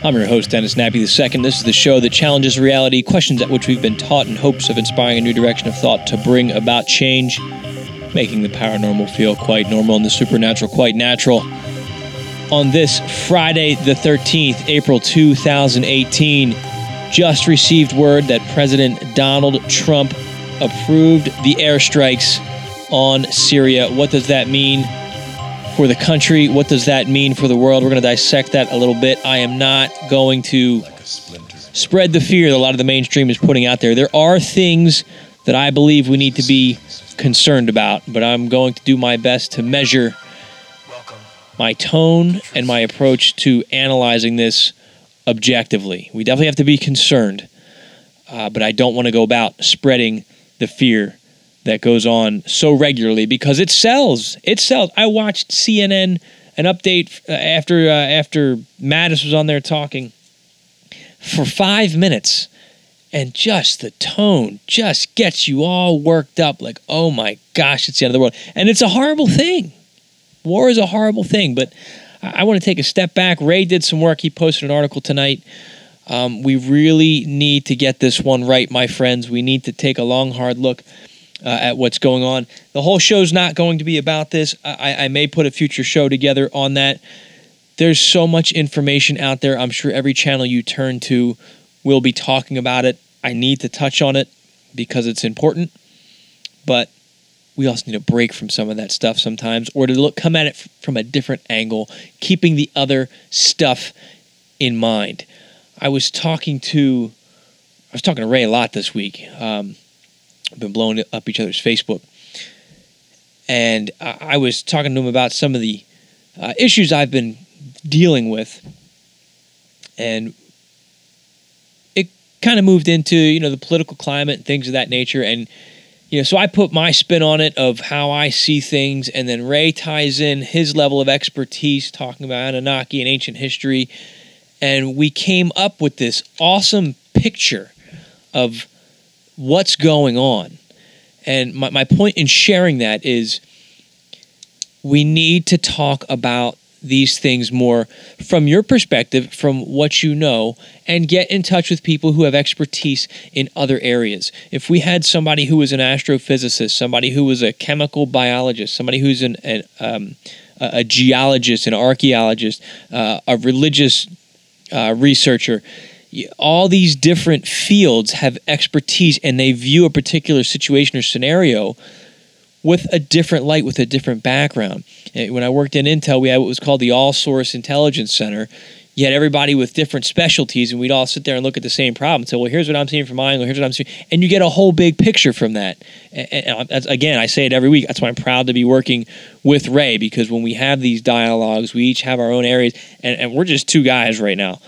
I'm your host, Dennis Nappy II. This is the show that challenges reality, questions at which we've been taught in hopes of inspiring a new direction of thought to bring about change, making the paranormal feel quite normal and the supernatural quite natural. On this Friday, the 13th, April 2018, just received word that President Donald Trump approved the airstrikes on Syria. What does that mean for the country? What does that mean for the world? We're going to dissect that a little bit. I am not going to spread the fear that a lot of the mainstream is putting out there. There are things that I believe we need to be concerned about, but I'm going to do my best to measure my tone and my approach to analyzing this objectively. We definitely have to be concerned, uh, but I don't want to go about spreading the fear that goes on so regularly because it sells. It sells. I watched CNN an update uh, after uh, after Mattis was on there talking for five minutes, and just the tone just gets you all worked up. Like, oh my gosh, it's the end of the world, and it's a horrible thing. War is a horrible thing, but I, I want to take a step back. Ray did some work. He posted an article tonight. Um, we really need to get this one right, my friends. We need to take a long, hard look uh, at what's going on. The whole show's not going to be about this. I, I may put a future show together on that. There's so much information out there. I'm sure every channel you turn to will be talking about it. I need to touch on it because it's important, but we also need a break from some of that stuff sometimes, or to look come at it from a different angle, keeping the other stuff in mind. I was talking to, I was talking to Ray a lot this week. Um, been blowing up each other's Facebook. And I was talking to him about some of the uh, issues I've been dealing with. And it kind of moved into, you know, the political climate and things of that nature. And, you know, so I put my spin on it of how I see things. And then Ray ties in his level of expertise talking about Anunnaki and ancient history. And we came up with this awesome picture of what's going on. And my, my point in sharing that is we need to talk about these things more from your perspective, from what you know, and get in touch with people who have expertise in other areas. If we had somebody who was an astrophysicist, somebody who was a chemical biologist, somebody who's an, an um, a, geologist, an archaeologist, uh, a religious uh, researcher, all these different fields have expertise and they view a particular situation or scenario with a different light, with a different background. Eh, when I worked in Intel, we had what was called the All Source Intelligence Center. You had everybody with different specialties, and we'd all sit there and look at the same problem. So, well, here's what I'm seeing from my angle. Here's what I'm seeing, and you get a whole big picture from that. And, uh, and again, I say it every week. That's why I'm proud to be working with Ray because when we have these dialogues, we each have our own areas, and, and we're just two guys right now.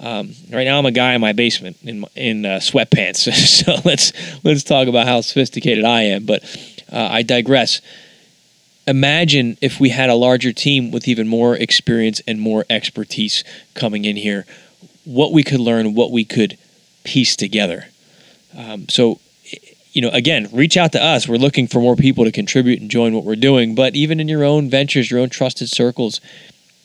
Um, right now, I'm a guy in my basement in in uh, sweatpants. so let's let's talk about how sophisticated I am. But uh, I digress. Imagine if we had a larger team with even more experience and more expertise coming in here, what we could learn, what we could piece together. Um, so, you know, again, reach out to us. We're looking for more people to contribute and join what we're doing. But even in your own ventures, your own trusted circles,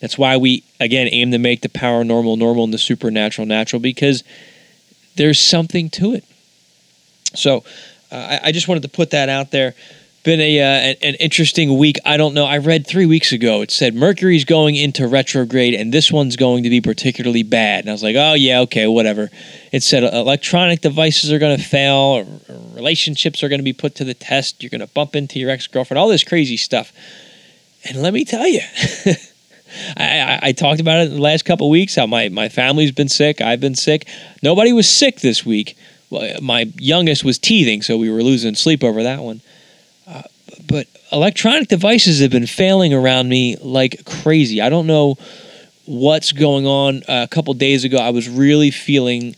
that's why we, again, aim to make the paranormal normal and the supernatural natural because there's something to it. So uh, I, I, just wanted to put that out there. Been a uh, an, an, interesting week. I don't know. I read three weeks ago. It said Mercury's going into retrograde, and this one's going to be particularly bad. And I was like, oh yeah, okay, whatever. It said electronic devices are going to fail, relationships are going to be put to the test. You're going to bump into your ex girlfriend, all this crazy stuff. And let me tell you. I, I, I talked about it in the last couple weeks how my, my family's been sick. I've been sick. Nobody was sick this week. Well, my youngest was teething, so we were losing sleep over that one. Uh, but electronic devices have been failing around me like crazy. I don't know what's going on. Uh, a couple days ago, I was really feeling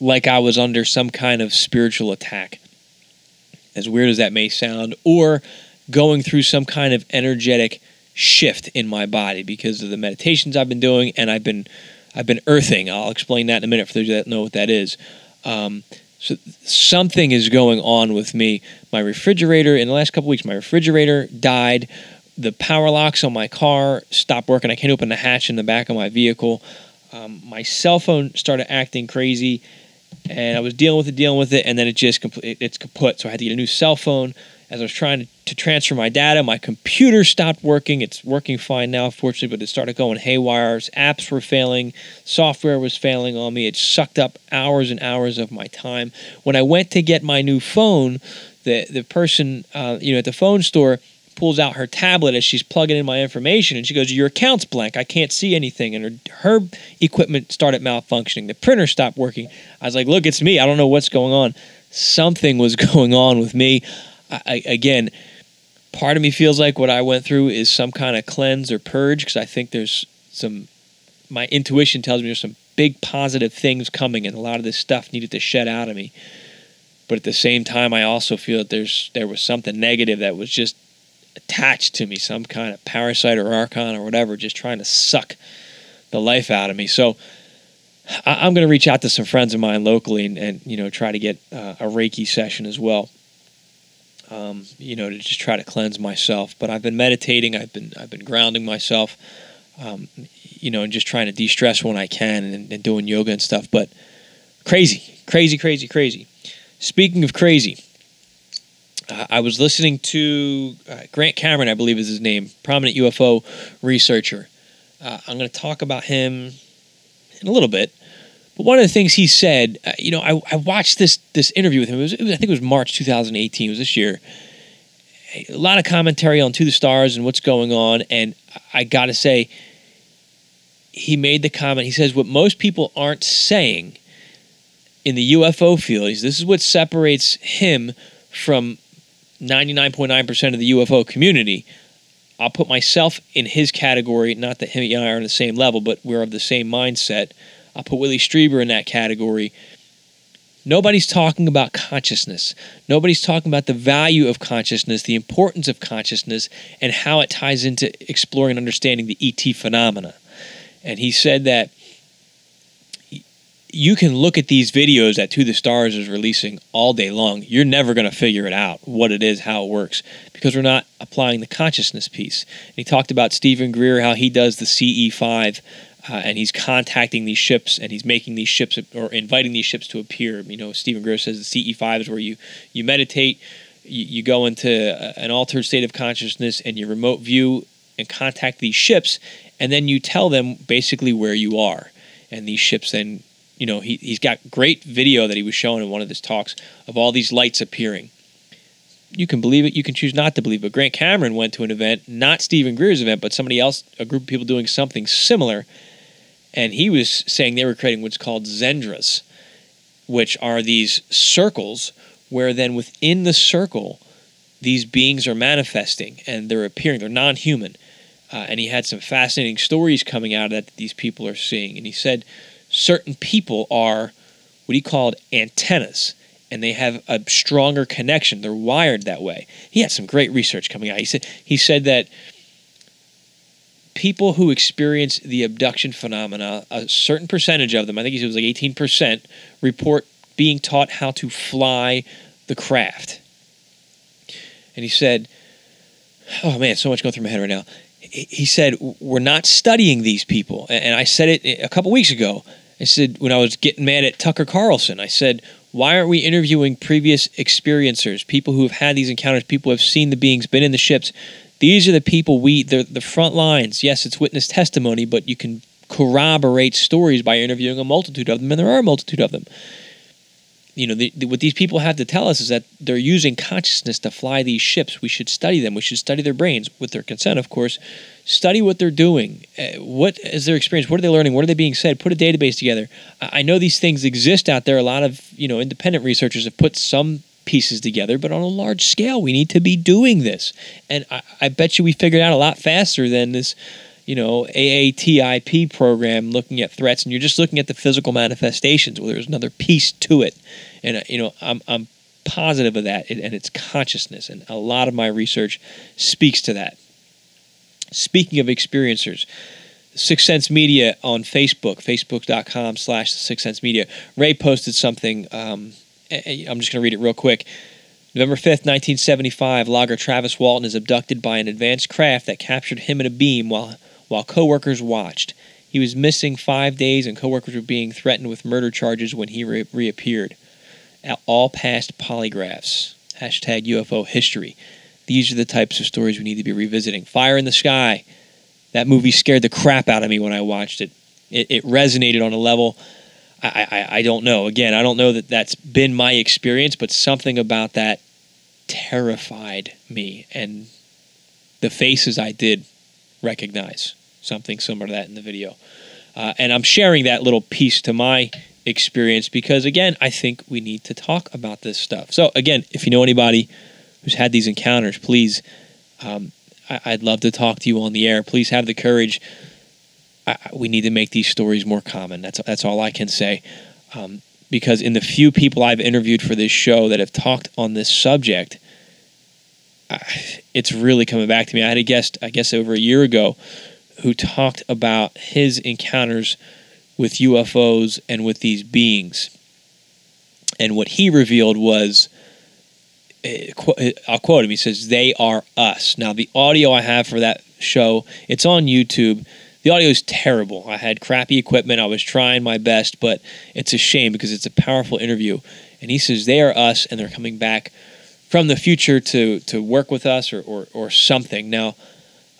like I was under some kind of spiritual attack. As weird as that may sound, or going through some kind of energetic shift in my body because of the meditations I've been doing, and I've been I've been earthing. I'll explain that in a minute for those that know what that is. Um, so something is going on with me. My refrigerator in the last couple weeks, my refrigerator died. The power locks on my car stopped working. I can't open the hatch in the back of my vehicle. Um, my cell phone started acting crazy, and I was dealing with it, dealing with it, and then it just completely it's kaput. So I had to get a new cell phone as I was trying to transfer my data, my computer stopped working. It's working fine now, fortunately, but it started going haywire. Apps were failing, software was failing on me. It sucked up hours and hours of my time. When I went to get my new phone, the the person uh, you know at the phone store pulls out her tablet as she's plugging in my information and she goes your account's blank i can't see anything and her, her equipment started malfunctioning the printer stopped working i was like look it's me i don't know what's going on something was going on with me I, again, part of me feels like what I went through is some kind of cleanse or purge because I think there's some. My intuition tells me there's some big positive things coming, and a lot of this stuff needed to shed out of me. But at the same time, I also feel that there's there was something negative that was just attached to me, some kind of parasite or archon or whatever, just trying to suck the life out of me. So I, am going to reach out to some friends of mine locally and, and you know try to get uh, a Reiki session as well um, you know, to just try to cleanse myself. But I've been meditating. I've been I've been grounding myself, um, you know, and just trying to de-stress when I can, and, and doing yoga and stuff. But crazy, crazy, crazy, crazy. Speaking of crazy, I was listening to uh, Grant Cameron, I believe is his name, prominent UFO researcher. Uh, I'm going to talk about him in a little bit. But one of the things he said, uh, you know, I, I watched this this interview with him. It was, it was, I think it was March 2018. It was this year. A lot of commentary on To the Stars and what's going on, and I got to say, he made the comment. He says what most people aren't saying in the UFO field is this is what separates him from 99.9% of the UFO community. I'll put myself in his category. Not that him and I are on the same level, but we're of the same mindset. I'll put Whitley Strieber in that category. Nobody's talking about consciousness. Nobody's talking about the value of consciousness, the importance of consciousness, and how it ties into exploring and understanding the ET phenomena. And he said that you can look at these videos that To the Stars is releasing all day long. You're never going to figure it out, what it is, how it works, because we're not applying the consciousness piece. And he talked about Steven Greer, how he does the CE5 uh, and he's contacting these ships and he's making these ships or inviting these ships to appear. You know, Steven Greer says the CE5 is where you you meditate, you, you go into an altered state of consciousness, and you remote view and contact these ships, and then you tell them basically where you are, and these ships then. You know, he, he's got great video that he was showing in one of his talks of all these lights appearing you can believe it, you can choose not to believe. But Grant Cameron went to an event, not Steven Greer's event, but somebody else, a group of people doing something similar, and he was saying they were creating what's called zendras, which are these circles where then within the circle, these beings are manifesting and they're appearing. They're non human. Uh, and he had some fascinating stories coming out of that, that these people are seeing. And he said certain people are what he called antennas and they have a stronger connection. They're wired that way. He had some great research coming out. He said he said that people who experience the abduction phenomena, a certain percentage of them, I think he was like 18%, report being taught how to fly the craft. And he said, oh man, so much going through my head right now. He said, we're not studying these people. And I said it a couple weeks ago. I said, when I was getting mad at Tucker Carlson, I said, why aren't we interviewing previous experiencers, people who have had these encounters, people who have seen the beings, been in the ships? These are the people we, the, the front lines. Yes, it's witness testimony, but you can corroborate stories by interviewing a multitude of them, and there are a multitude of them. You know, the, the, what these people have to tell us is that they're using consciousness to fly these ships. We should study them. We should study their brains, with their consent, of course. Study what they're doing. Uh, what is their experience? What are they learning? What are they being said? Put a database together. I, I know these things exist out there. A lot of you know independent researchers have put some pieces together, but on a large scale, we need to be doing this. And I, I bet you we figured out a lot faster than this, you know, AATIP program looking at threats, and you're just looking at the physical manifestations. Well, there's another piece to it, and uh, you know, I'm I'm positive of that, and it's consciousness, and a lot of my research speaks to that. Speaking of experiencers, Sixth Sense Media on Facebook, facebook.com slash Sixth Sense Media. Ray posted something. Um, Eh, eh, I'm just going to read it real quick. November 5th, 1975, logger Travis Walton is abducted by an advanced craft that captured him in a beam while, while coworkers watched. He was missing five days, and coworkers were being threatened with murder charges when he re- reappeared. All past polygraphs. Hashtag UFO history. These are the types of stories we need to be revisiting. Fire in the Sky. That movie scared the crap out of me when I watched it. It, it resonated on a level I, I, I don't know. Again, I don't know that that's been my experience, but something about that terrified me. And the faces I did recognize something similar to that in the video. Uh, and I'm sharing that little piece to my experience because, again, I think we need to talk about this stuff. So, again, if you know anybody who's had these encounters, please, um, I- I'd love to talk to you on the air. Please have the courage I, we need to make these stories more common. That's that's all I can say. Um, because in the few people I've interviewed for this show that have talked on this subject, I, it's really coming back to me. I had a guest, I guess, over a year ago, who talked about his encounters with UFOs and with these beings, and what he revealed was. Eh, eh, I'll quote him. He says, "They are us." Now, the audio I have for that show, it's on YouTube the audio is terrible. I had crappy equipment. I was trying my best, but it's a shame because it's a powerful interview. And he says they are us, and they're coming back from the future to to work with us or or, or something. Now,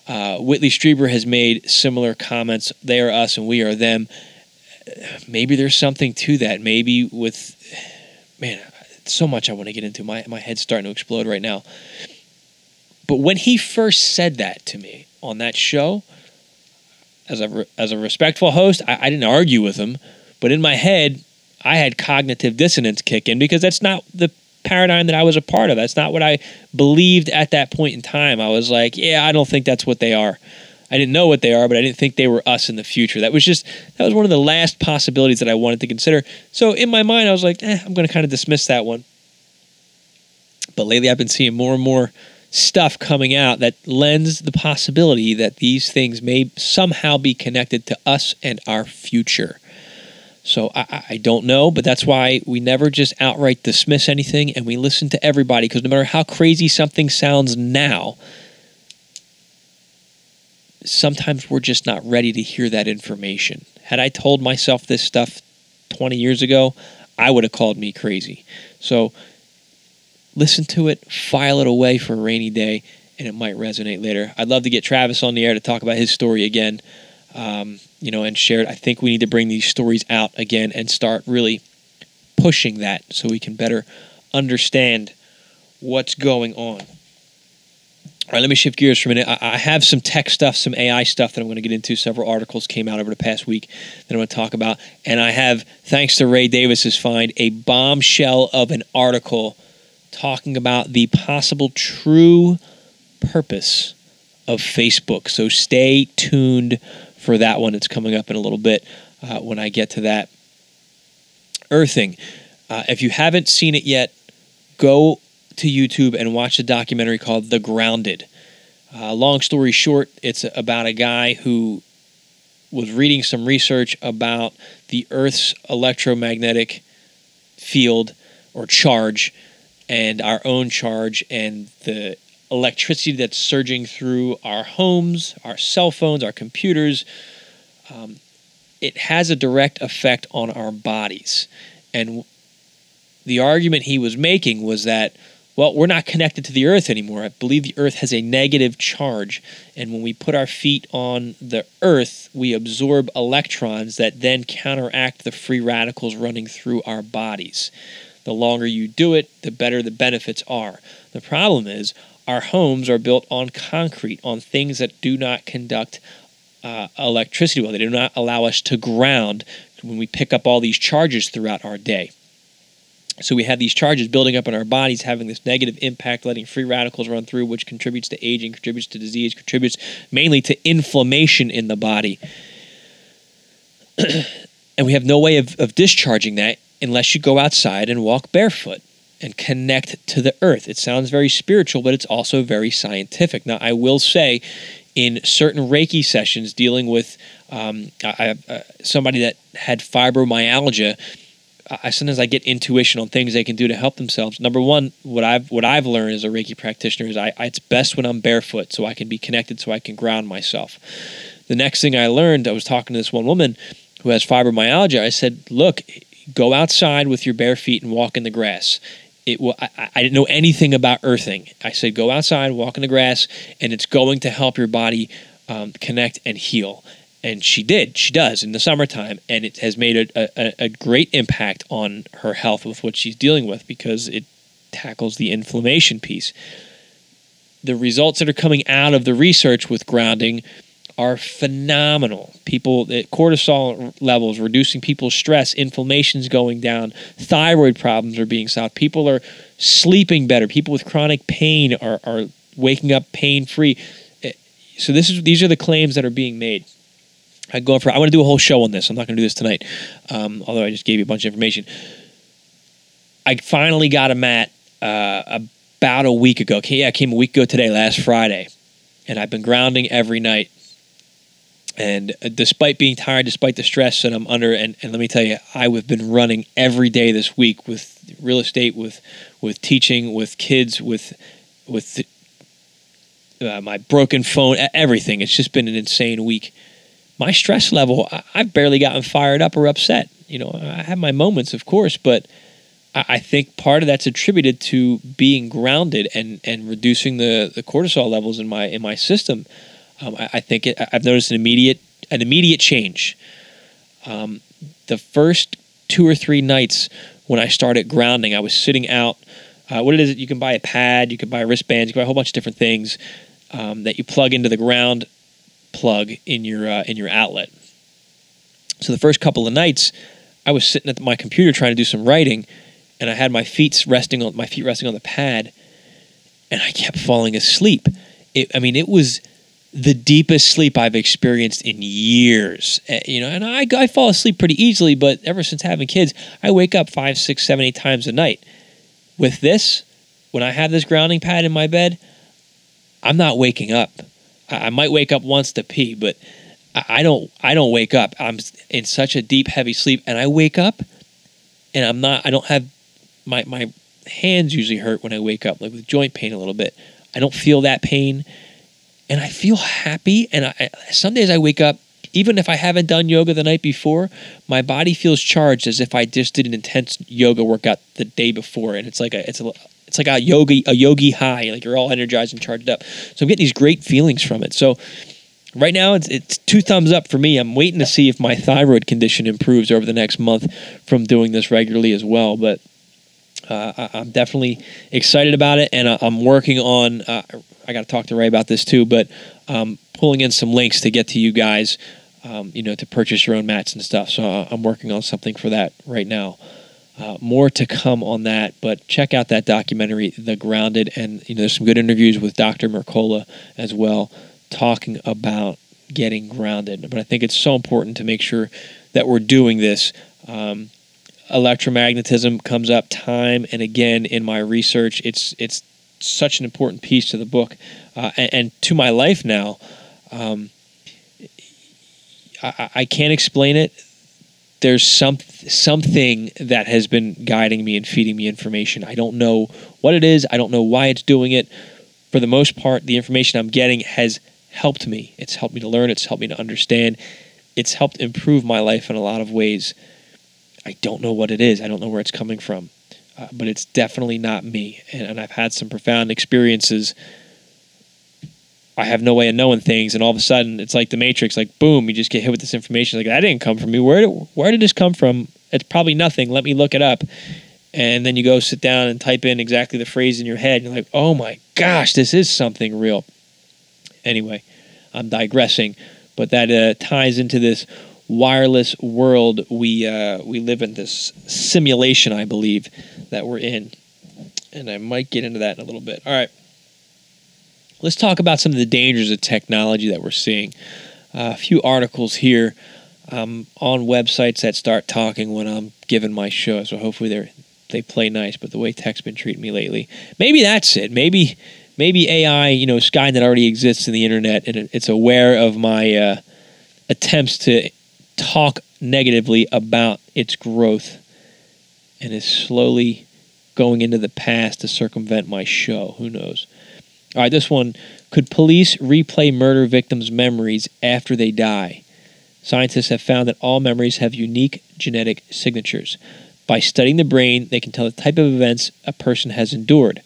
uh, Whitley Strieber has made similar comments. They are us, and we are them. Maybe there's something to that. Maybe with man, so much I want to get into. My my head's starting to explode right now. But when he first said that to me on that show, as a as a respectful host, I, I didn't argue with him, but in my head, I had cognitive dissonance kick in because that's not the paradigm that I was a part of. That's not what I believed at that point in time. I was like, yeah, I don't think that's what they are. I didn't know what they are, but I didn't think they were us in the future. That was just that was one of the last possibilities that I wanted to consider. So in my mind, I was like, eh, I'm going to kind of dismiss that one. But lately, I've been seeing more and more stuff coming out that lends the possibility that these things may somehow be connected to us and our future. So I, I, don't know, but that's why we never just outright dismiss anything and we listen to everybody because no matter how crazy something sounds now, sometimes we're just not ready to hear that information. Had I told myself this stuff 20 years ago, I would have called me crazy. So listen to it, file it away for a rainy day, and it might resonate later. I'd love to get Travis on the air to talk about his story again, um, you know, and share it. I think we need to bring these stories out again and start really pushing that so we can better understand what's going on. All right, let me shift gears for a minute. I, have some tech stuff, some AI stuff that I'm going to get into. Several articles came out over the past week that I'm going to talk about. And I have, thanks to Ray Davis's find, a bombshell of an article talking about the possible true purpose of Facebook. So stay tuned for that one. It's coming up in a little bit uh, when I get to that. Earthing. Uh, if you haven't seen it yet, go to YouTube and watch a documentary called The Grounded. Uh, long story short, it's about a guy who was reading some research about the Earth's electromagnetic field or charge and our own charge and the electricity that's surging through our homes, our cell phones, our computers. Um, it has a direct effect on our bodies. And the argument he was making was that, well, we're not connected to the earth anymore. I believe the earth has a negative charge. And when we put our feet on the earth, we absorb electrons that then counteract the free radicals running through our bodies. The longer you do it, the better the benefits are. The problem is, our homes are built on concrete, on things that do not conduct uh, electricity well. They do not allow us to ground when we pick up all these charges throughout our day. So we have these charges building up in our bodies, having this negative impact, letting free radicals run through, which contributes to aging, contributes to disease, contributes mainly to inflammation in the body. and we have no way of, of discharging that unless you go outside and walk barefoot and connect to the earth. It sounds very spiritual, but it's also very scientific. Now, I will say, in certain Reiki sessions dealing with um, I, uh, somebody that had fibromyalgia, I sometimes I get intuition on things they can do to help themselves. Number one, what I've what I've learned as a Reiki practitioner is I, I it's best when I'm barefoot, so I can be connected, so I can ground myself. The next thing I learned, I was talking to this one woman who has fibromyalgia. I said, "Look, go outside with your bare feet and walk in the grass." It will. I, I didn't know anything about earthing. I said, "Go outside, walk in the grass, and it's going to help your body um, connect and heal." and she did she does in the summertime and it has made a, a, a, great impact on her health with what she's dealing with because it tackles the inflammation piece the results that are coming out of the research with grounding are phenomenal people cortisol levels reducing people's stress inflammation's going down thyroid problems are being solved people are sleeping better people with chronic pain are, are waking up pain free eh, so this is these are the claims that are being made I go for. I want to do a whole show on this. I'm not going to do this tonight, um, although I just gave you a bunch of information. I finally got a mat uh, about a week ago. Yeah, came a week ago today, last Friday, and I've been grounding every night. And uh, despite being tired, despite the stress that I'm under, and, and let me tell you, I have been running every day this week with real estate, with with teaching, with kids, with with uh, my broken phone, everything. It's just been an insane week my stress level, I've barely gotten fired up or upset. You know, I have my moments, of course, but I think part of that's attributed to being grounded and, and reducing the, the cortisol levels in my in my system. Um, I, I, think it, I've noticed an immediate an immediate change. Um, the first two or three nights when I started grounding, I was sitting out. Uh, what it is, you can buy a pad, you can buy wristbands, you can buy a whole bunch of different things um, that you plug into the ground plug in your uh, in your outlet. So the first couple of nights, I was sitting at my computer trying to do some writing, and I had my feet resting on my feet resting on the pad, and I kept falling asleep. It, I mean, it was the deepest sleep I've experienced in years. Eh, you know, and I, I fall asleep pretty easily, but ever since having kids, I wake up five, six, seven, eight times a night. With this, when I have this grounding pad in my bed, I'm not waking up. I might wake up once to pee, but I don't. I don't wake up. I'm in such a deep, heavy sleep, and I wake up, and I'm not. I don't have my my hands usually hurt when I wake up, like with joint pain a little bit. I don't feel that pain, and I feel happy. And I, some days I wake up, even if I haven't done yoga the night before, my body feels charged as if I just did an intense yoga workout the day before, and it's like a it's a it's like a yogi a yogi high, like you're all energized and charged up. So I'm getting these great feelings from it. So right now it's it's two thumbs up for me. I'm waiting to see if my thyroid condition improves over the next month from doing this regularly as well. But uh, I, am definitely excited about it, and I'm working on. Uh, I got to talk to Ray about this too, but um, pulling in some links to get to you guys, um, you know, to purchase your own mats and stuff. So uh, I'm working on something for that right now. Uh, more to come on that, but check out that documentary, The Grounded, and you know there's some good interviews with Dr. Mercola as well, talking about getting grounded. But I think it's so important to make sure that we're doing this. Um, electromagnetism comes up time and again in my research. It's it's such an important piece to the book uh, and, and, to my life now. Um, I, I can't explain it there's some something that has been guiding me and feeding me information. I don't know what it is. I don't know why it's doing it. For the most part, the information I'm getting has helped me. It's helped me to learn. It's helped me to understand. It's helped improve my life in a lot of ways. I don't know what it is. I don't know where it's coming from, uh, but it's definitely not me. And, and I've had some profound experiences I have no way of knowing things, and all of a sudden it's like the Matrix, like boom, you just get hit with this information. Like that didn't come from me. Where did where did this come from? It's probably nothing. Let me look it up. And then you go sit down and type in exactly the phrase in your head. And you're like, oh my gosh, this is something real. Anyway, I'm digressing, but that uh, ties into this wireless world we uh, we live in. This simulation, I believe, that we're in. And I might get into that in a little bit. All right. Let's talk about some of the dangers of technology that we're seeing. Uh, a few articles here um, on websites that start talking when I'm giving my show, so hopefully they they play nice. But the way tech's been treating me lately, maybe that's it. Maybe maybe AI, you know, Skynet already exists in the internet and it's aware of my uh, attempts to talk negatively about its growth and is slowly going into the past to circumvent my show. Who knows? All right, this one. Could police replay murder victims' memories after they die? Scientists have found that all memories have unique genetic signatures. By studying the brain, they can tell the type of events a person has endured.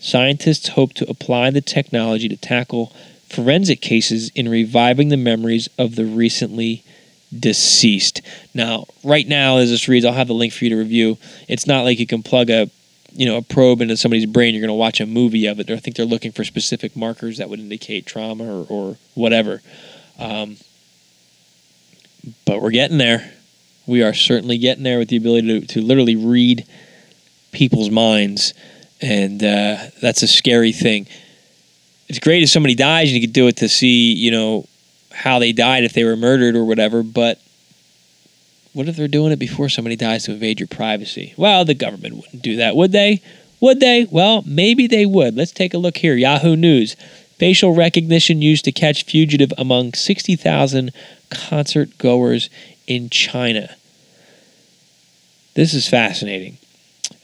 Scientists hope to apply the technology to tackle forensic cases in reviving the memories of the recently deceased. Now, right now, as this reads, I'll have the link for you to review. It's not like you can plug a you know a probe into somebody's brain. You're going to watch a movie of it. I think they're looking for specific markers that would indicate trauma or, or whatever. Um, but we're getting there. We are certainly getting there with the ability to, to literally read people's minds, and uh, that's a scary thing. It's great if somebody dies and you can do it to see, you know, how they died if they were murdered or whatever, but what if they're doing it before somebody dies to invade your privacy? Well, the government wouldn't do that, would they? Would they? Well, maybe they would. Let's take a look here. Yahoo News. Facial recognition used to catch fugitive among 60,000 concert goers in China. This is fascinating.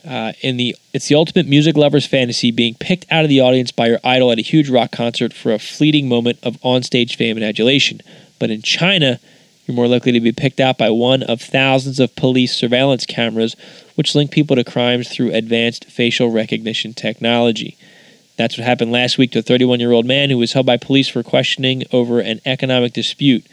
Uh, in the it's the ultimate music lover's fantasy being picked out of the audience by your idol at a huge rock concert for a fleeting moment of onstage fame and adulation. But in China, you're more likely to be picked out by one of thousands of police surveillance cameras which link people to crimes through advanced facial recognition technology. That's what happened last week to a 31 year old man who was held by police for questioning over an economic dispute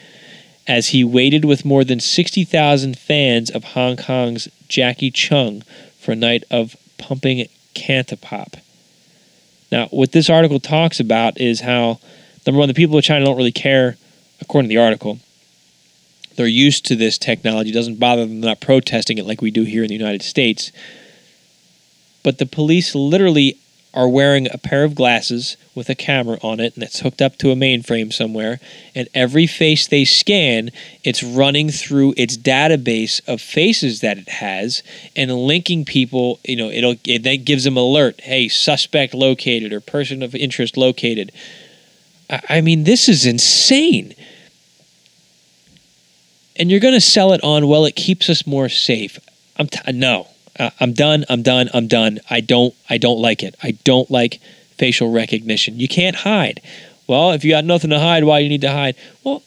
as he waited with more than 60,000 fans of Hong Kong's Jacky Cheung for a night of pumping cantopop. Now, what this article talks about is how, number one, the people of China don't really care, according to the article. They're used to this technology. It doesn't bother them they're not protesting it like we do here in the United States. But the police literally are wearing a pair of glasses with a camera on it and it's hooked up to a mainframe somewhere and every face they scan it's running through its database of faces that it has and linking people you know it'll it then gives them alert hey suspect located or person of interest located i, I mean this is insane and you're going to sell it on well it keeps us more safe i'm t- no uh, I'm done. I'm done. I'm done. I don't. I don't like it. I don't like facial recognition. You can't hide. Well, if you got nothing to hide, why you need to hide? Well,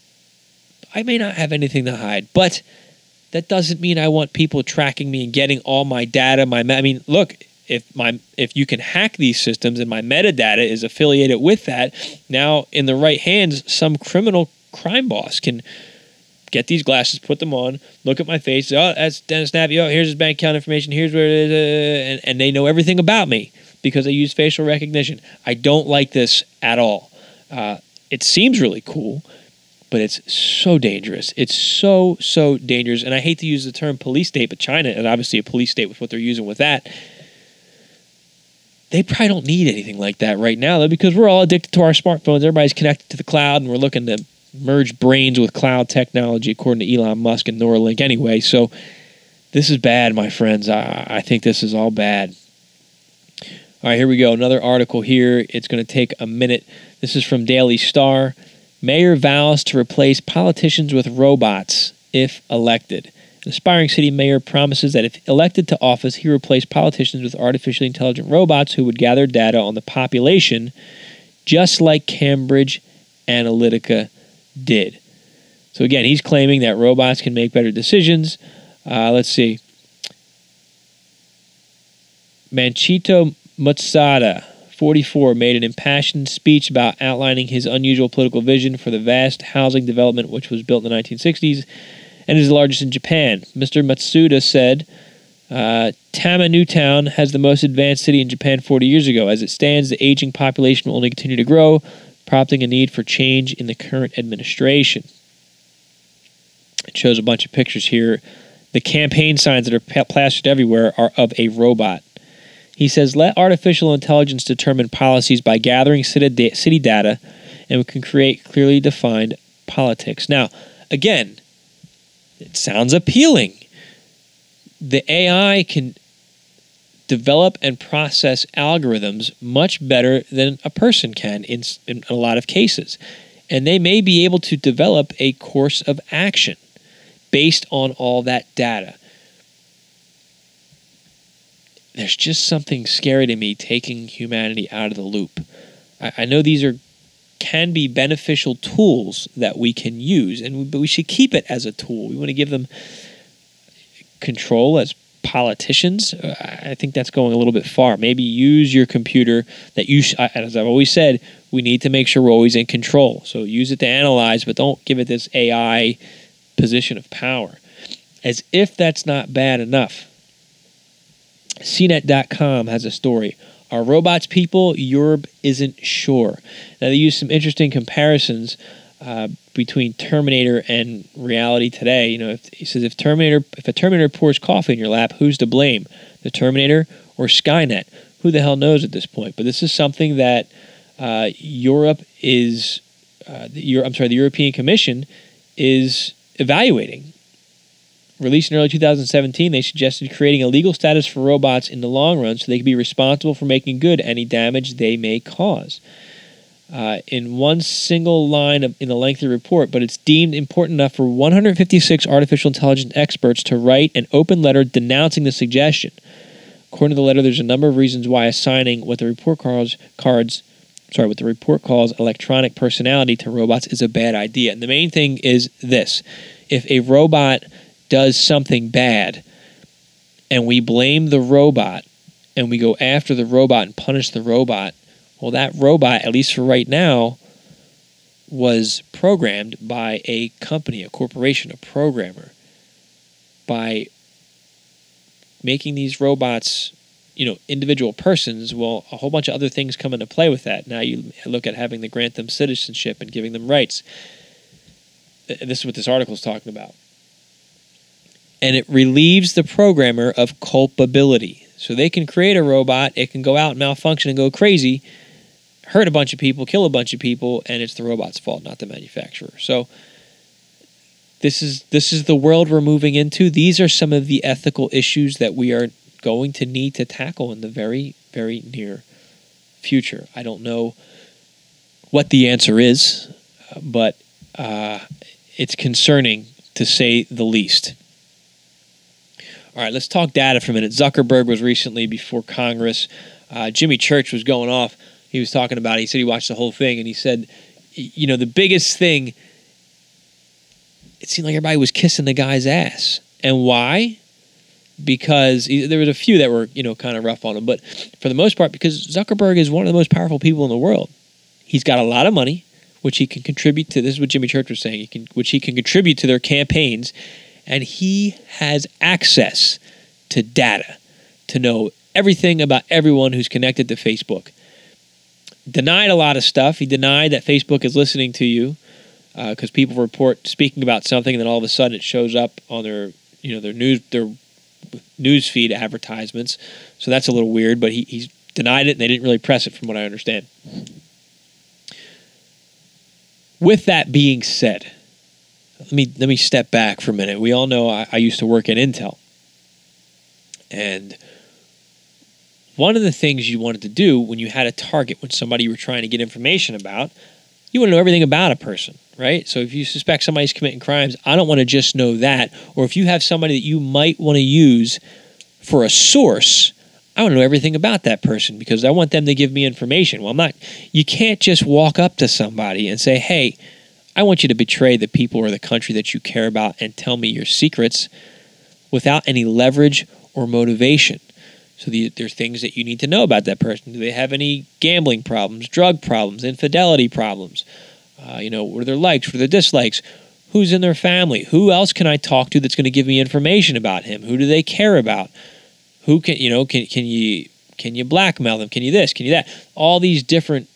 I may not have anything to hide, but that doesn't mean I want people tracking me and getting all my data. My, I mean, look, if my if you can hack these systems and my metadata is affiliated with that, now in the right hands, some criminal crime boss can get these glasses, put them on, look at my face. Oh, that's Dennis Snappy. Oh, here's his bank account information. Here's where it is. Uh, and, and they know everything about me because they use facial recognition. I don't like this at all. Uh, it seems really cool, but it's so dangerous. It's so, so dangerous. And I hate to use the term police state, but China is obviously a police state with what they're using with that. They probably don't need anything like that right now, though, because we're all addicted to our smartphones. Everybody's connected to the cloud, and we're looking to merge brains with cloud technology, according to Elon Musk and Neuralink anyway. So this is bad, my friends. I, I think this is all bad. All right, here we go. Another article here. It's going to take a minute. This is from Daily Star. Mayor vows to replace politicians with robots if elected. An aspiring city mayor promises that if elected to office, he replace politicians with artificially intelligent robots who would gather data on the population, just like Cambridge Analytica did. So again, he's claiming that robots can make better decisions. Uh, let's see. Michihito Matsuda, 44, made an impassioned speech about outlining his unusual political vision for the vast housing development which was built in the 1960s and is the largest in Japan. Mr. Matsuda said, uh, Tama Newtown has the most advanced city in Japan 40 years ago. As it stands, the aging population will only continue to grow, prompting a need for change in the current administration. It shows a bunch of pictures here. The campaign signs that are plastered everywhere are of a robot. He says, let artificial intelligence determine policies by gathering city data and we can create clearly defined politics. Now, again, it sounds appealing. The AI can develop and process algorithms much better than a person can in, in a lot of cases. And they may be able to develop a course of action based on all that data there's just something scary to me taking humanity out of the loop. I, I know these are can be beneficial tools that we can use, and we, but we should keep it as a tool. We want to give them control as politicians. Uh, I think that's going a little bit far. Maybe use your computer that you, as I've always said, we need to make sure we're always in control. So use it to analyze, but don't give it this AI position of power. As if that's not bad enough CNET.com has a story. Are robots people? Europe isn't sure. Now, they use some interesting comparisons uh, between Terminator and reality today. You know, if, he says if Terminator, if a Terminator pours coffee in your lap, who's to blame? The Terminator or Skynet? Who the hell knows at this point? But this is something that uh, Europe is, uh, the, I'm sorry, the European Commission is evaluating Released in early 2017, they suggested creating a legal status for robots in the long run so they could be responsible for making good any damage they may cause. Uh, in one single line of, in a lengthy report, but it's deemed important enough for 156 artificial intelligence experts to write an open letter denouncing the suggestion. According to the letter, there's a number of reasons why assigning what the report calls cards, sorry, what the report calls electronic personality to robots is a bad idea. And the main thing is this: if a robot does something bad and we blame the robot and we go after the robot and punish the robot, well, that robot, at least for right now, was programmed by a company, a corporation, a programmer. By making these robots, you know, individual persons, well, a whole bunch of other things come into play with that. Now you look at having to grant them citizenship and giving them rights. This is what this article is talking about and it relieves the programmer of culpability. So they can create a robot, it can go out and malfunction and go crazy, hurt a bunch of people, kill a bunch of people, and it's the robot's fault, not the manufacturer. So this is this is the world we're moving into. These are some of the ethical issues that we are going to need to tackle in the very very near future. I don't know what the answer is, but uh, it's concerning to say the least. All right, let's talk data for a minute. Zuckerberg was recently before Congress. Uh, Jimmy Church was going off. He was talking about it. He said he watched the whole thing, and he said, you know, the biggest thing, it seemed like everybody was kissing the guy's ass. And why? Because he, there was a few that were, you know, kind of rough on him. But for the most part, because Zuckerberg is one of the most powerful people in the world. He's got a lot of money, which he can contribute to. This is what Jimmy Church was saying. He can, which he can contribute to their campaigns and he has access to data to know everything about everyone who's connected to Facebook. Denied a lot of stuff. He denied that Facebook is listening to you because uh, people report speaking about something, and then all of a sudden it shows up on their you know their news their news feed advertisements. So that's a little weird. But he, he's denied it, and they didn't really press it, from what I understand. With that being said, let me let me step back for a minute. We all know I, I used to work at Intel, and one of the things you wanted to do when you had a target, when somebody you were trying to get information about, you want to know everything about a person, right? So if you suspect somebody's committing crimes, I don't want to just know that. Or if you have somebody that you might want to use for a source, I want to know everything about that person because I want them to give me information. Well, I'm not, you can't just walk up to somebody and say, hey, I want you to betray the people or the country that you care about and tell me your secrets without any leverage or motivation. So the, there's things that you need to know about that person. Do they have any gambling problems, drug problems, infidelity problems? Uh, you know, what are their likes, what are their dislikes? Who's in their family? Who else can I talk to that's going to give me information about him? Who do they care about? Who can you know? Can can you can you blackmail them? Can you this? Can you that? All these different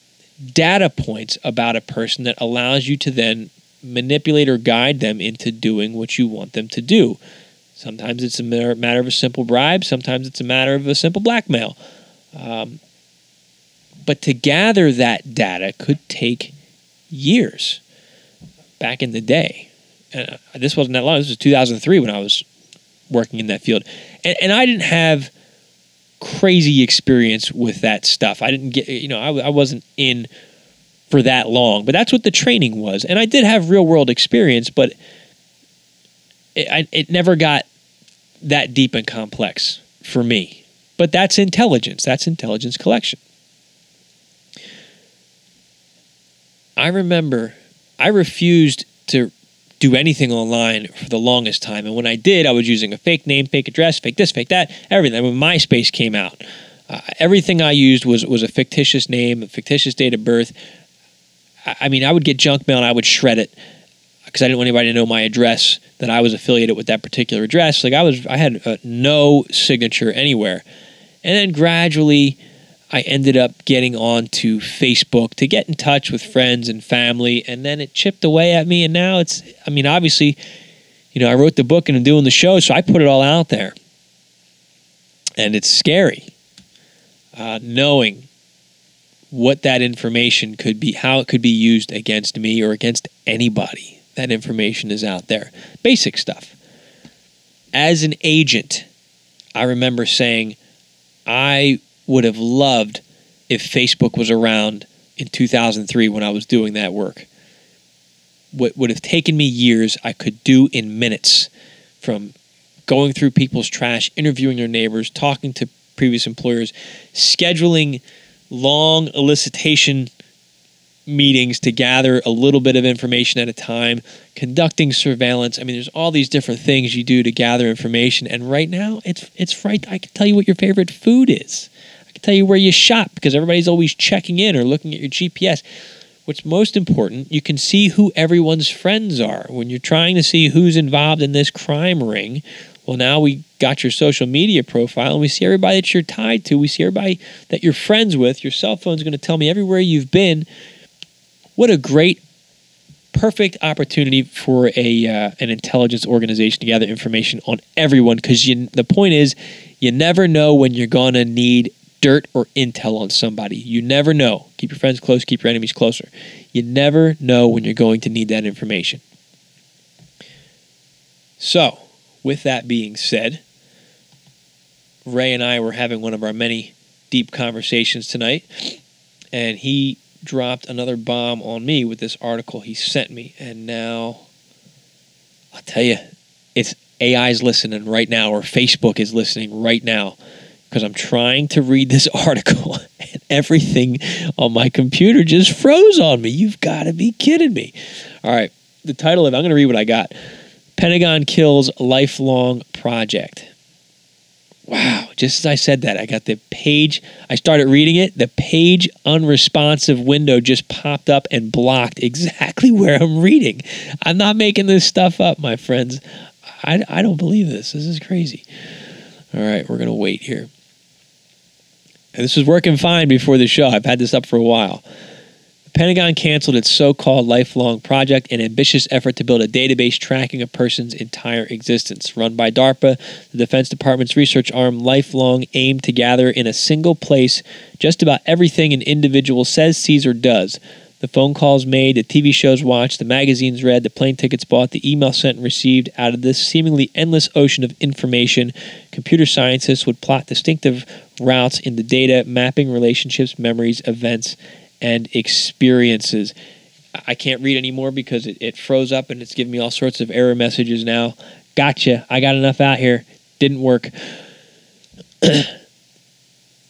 data points about a person that allows you to then manipulate or guide them into doing what you want them to do. Sometimes it's a matter of a simple bribe, sometimes it's a matter of a simple blackmail. Um, but to gather that data could take years back in the day. Uh, this wasn't that long. This was 2003 when I was working in that field. And, and I didn't have crazy experience with that stuff. I didn't get, you know, I, I wasn't in for that long, but that's what the training was. And I did have real world experience, but it, I, it never got that deep and complex for me. But that's intelligence. That's intelligence collection. I remember I refused to do anything online for the longest time. And when I did, I was using a fake name, fake address, fake this, fake that, everything. When MySpace came out, uh, everything I used was was a fictitious name, a fictitious date of birth. I, I mean, I would get junk mail and I would shred it because I didn't want anybody to know my address that I was affiliated with that particular address. Like I was, I had uh, no signature anywhere, and then gradually I ended up getting onto Facebook to get in touch with friends and family, and then it chipped away at me. And now it's, I mean, obviously, you know, I wrote the book and I'm doing the show, so I put it all out there. And it's scary uh, knowing what that information could be, how it could be used against me or against anybody. That information is out there. Basic stuff. As an agent, I remember saying, I would have loved if Facebook was around in 2003 when I was doing that work. What would have taken me years, I could do in minutes from going through people's trash, interviewing their neighbors, talking to previous employers, scheduling long elicitation meetings to gather a little bit of information at a time, conducting surveillance. I mean, there's all these different things you do to gather information. And right now, it's it's right. I can tell you what your favorite food is tell you where you shop because everybody's always checking in or looking at your GPS. What's most important, you can see who everyone's friends are. When you're trying to see who's involved in this crime ring, well, now we got your social media profile and we see everybody that you're tied to. We see everybody that you're friends with. Your cell phone's going to tell me everywhere you've been. What a great, perfect opportunity for a uh, an intelligence organization to gather information on everyone. Because the point is, you never know when you're going to need dirt or intel on somebody. You never know. Keep your friends close, keep your enemies closer. You never know when you're going to need that information. So, with that being said, Ray and I were having one of our many deep conversations tonight, and he dropped another bomb on me with this article he sent me. And now, I'll tell you, it's AI's listening right now, or Facebook is listening right now because I'm trying to read this article and everything on my computer just froze on me. You've got to be kidding me. All right, the title of it, I'm going to read what I got Pentagon Kills LifeLog Project. Wow, just as I said that, I got the page, I started reading it, the page unresponsive window just popped up and blocked exactly where I'm reading. I'm not making this stuff up, my friends. I, I don't believe this. This is crazy. All right, we're going to wait here. This was working fine before the show. I've had this up for a while. The Pentagon canceled its so called LifeLog project, an ambitious effort to build a database tracking a person's entire existence. Run by DARPA, the Defense Department's research arm, LifeLog aimed to gather in a single place just about everything an individual says, sees, or does the phone calls made, the TV shows watched, the magazines read, the plane tickets bought, the email sent and received. Out of this seemingly endless ocean of information, computer scientists would plot distinctive routes in the data, mapping relationships, memories, events, and experiences. I can't read anymore because it, it froze up and it's giving me all sorts of error messages now. Gotcha. I got enough out here. Didn't work.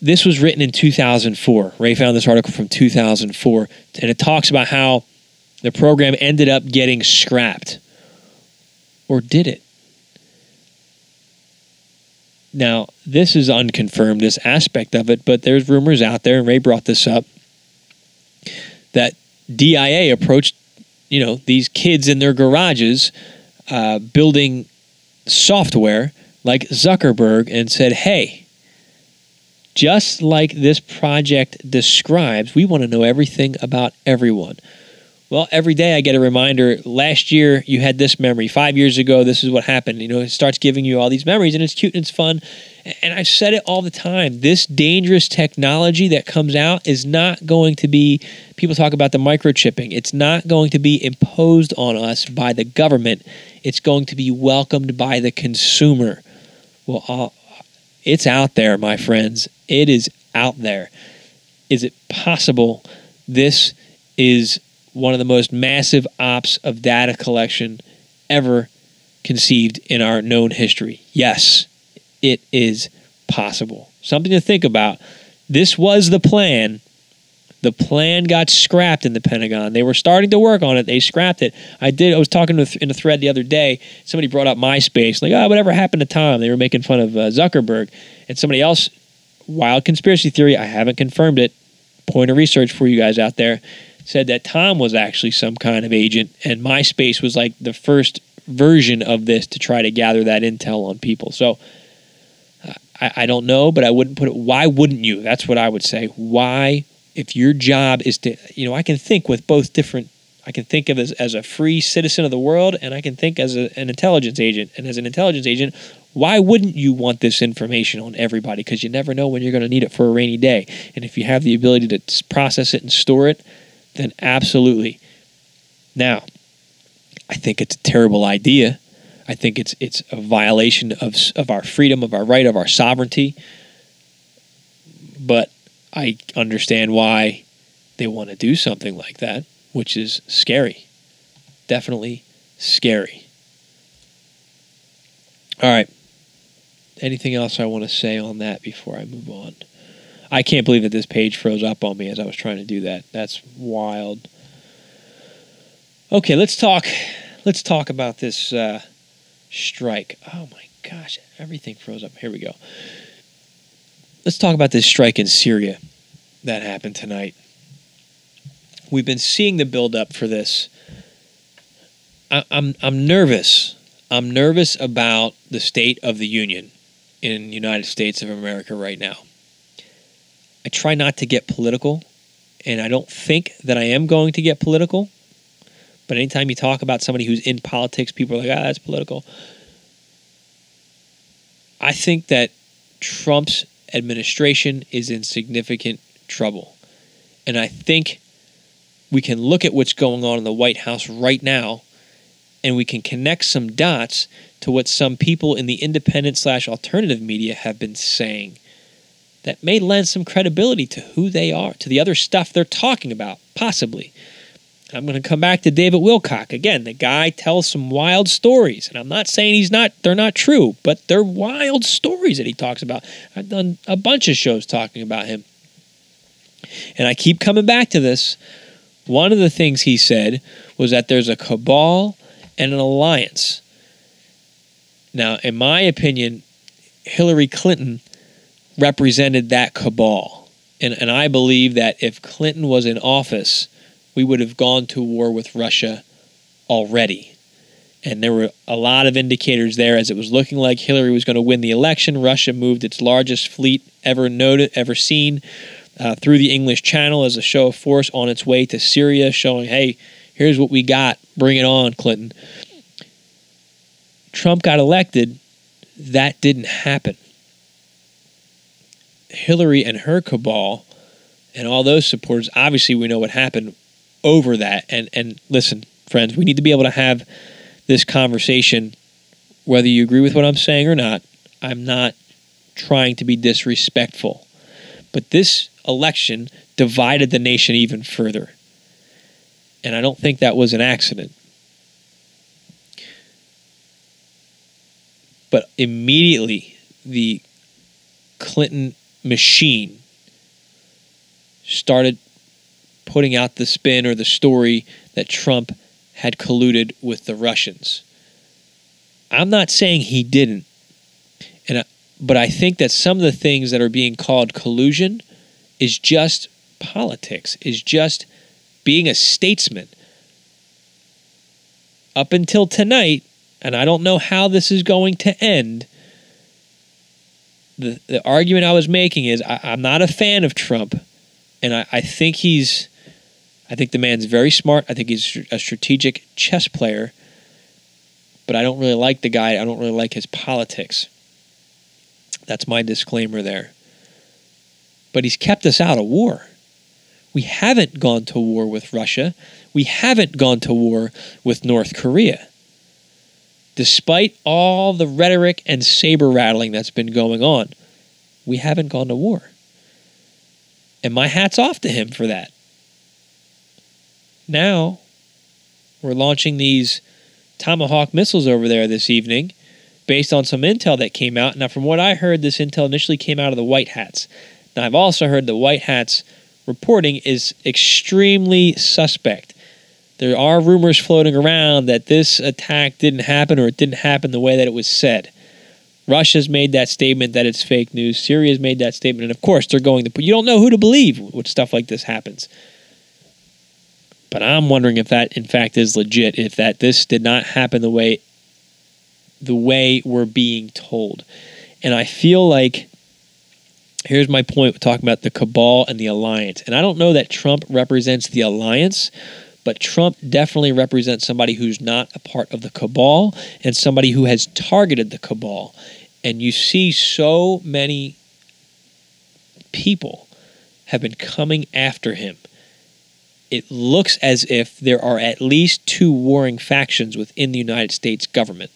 this was written in 2004. Ray found this article from 2004, and it talks about how the program ended up getting scrapped. Or did it? Now, this is unconfirmed, this aspect of it, but there's rumors out there, and Ray brought this up, that DIA approached, you know, these kids in their garages uh, building software like Zuckerberg and said, hey, just like this project describes, we want to know everything about everyone. Well, every day I get a reminder. Last year you had this memory. Five years ago, this is what happened. You know, it starts giving you all these memories, and it's cute and it's fun. And I've said it all the time. This dangerous technology that comes out is not going to be. People talk about the microchipping. It's not going to be imposed on us by the government. It's going to be welcomed by the consumer. Well, it's out there, my friends. It is out there. Is it possible this is one of the most massive ops of data collection ever conceived in our known history. Yes, it is possible. Something to think about. This was the plan. The plan got scrapped in the Pentagon. They were starting to work on it. They scrapped it. I did. I was talking in a thread the other day. Somebody brought up MySpace. Like, oh, whatever happened to Tom? They were making fun of uh, Zuckerberg. And somebody else, wild conspiracy theory. I haven't confirmed it. Point of research for you guys out there said that Tom was actually some kind of agent, and MySpace was like the first version of this to try to gather that intel on people. So I, I don't know, but I wouldn't put it. Why wouldn't you? That's what I would say. Why, if your job is to, you know, I can think with both different. I can think of as, as a free citizen of the world, and I can think as a, an intelligence agent. And as an intelligence agent, why wouldn't you want this information on everybody? Because you never know when you're going to need it for a rainy day. And if you have the ability to process it and store it, then absolutely. Now, I think it's a terrible idea. I think it's it's a violation of of our freedom, of our right, of our sovereignty. But I understand why they want to do something like that, which is scary. Definitely scary. All right. Anything else I want to say on that before I move on? I can't believe that this page froze up on me as I was trying to do that. That's wild. Okay, let's talk. Let's talk about this uh, strike. Oh my gosh, everything froze up. Here we go. Let's talk about this strike in Syria that happened tonight. We've been seeing the buildup for this. I, I'm I'm nervous. I'm nervous about the state of the union in the United States of America right now. I try not to get political, and I don't think that I am going to get political. But anytime you talk about somebody who's in politics, people are like, ah, that's political. I think that Trump's administration is in significant trouble. And I think we can look at what's going on in the White House right now and we can connect some dots to what some people in the independent slash alternative media have been saying that may lend some credibility to who they are, to the other stuff they're talking about, possibly. I'm going to come back to David Wilcock again. The guy tells some wild stories, and I'm not saying he's not they're not true, but they're wild stories that he talks about. I've done a bunch of shows talking about him. And I keep coming back to this. One of the things he said was that there's a cabal and an alliance. Now, in my opinion, Hillary Clinton represented that cabal. And, and I believe that if Clinton was in office, we would have gone to war with Russia already. And there were a lot of indicators there as it was looking like Hillary was going to win the election. Russia moved its largest fleet ever noted, ever seen uh, through the English Channel as a show of force on its way to Syria, showing, hey, here's what we got. Bring it on, Clinton. Trump got elected. That didn't happen. Hillary and her cabal and all those supporters, obviously we know what happened over that. And and listen, friends, we need to be able to have this conversation whether you agree with what I'm saying or not. I'm not trying to be disrespectful. But this election divided the nation even further. And I don't think that was an accident. But immediately the Clinton machine started putting out the spin or the story that Trump had colluded with the Russians. I'm not saying he didn't, and I, but I think that some of the things that are being called collusion is just politics, is just being a statesman. Up until tonight, and I don't know how this is going to end, the, the argument I was making is I, am not a fan of Trump, and I, I think he's I think the man's very smart. I think he's a strategic chess player, but I don't really like the guy. I don't really like his politics. That's my disclaimer there. But he's kept us out of war. We haven't gone to war with Russia. We haven't gone to war with North Korea. Despite all the rhetoric and saber rattling that's been going on, we haven't gone to war. And my hat's off to him for that. Now, we're launching these Tomahawk missiles over there this evening based on some intel that came out. Now, from what I heard, this intel initially came out of the White Hats. Now, I've also heard the White Hats reporting is extremely suspect. There are rumors floating around that this attack didn't happen or it didn't happen the way that it was said. Russia's made that statement that it's fake news. Syria's made that statement, and of course they're going to put. You don't know who to believe when stuff like this happens. But I'm wondering if that, in fact, is legit. If that this did not happen the way the way we're being told, and I feel like here's my point talking about the cabal and the alliance. And I don't know that Trump represents the alliance, but Trump definitely represents somebody who's not a part of the cabal and somebody who has targeted the cabal. And you see so many people have been coming after him. It looks as if there are at least two warring factions within the United States government.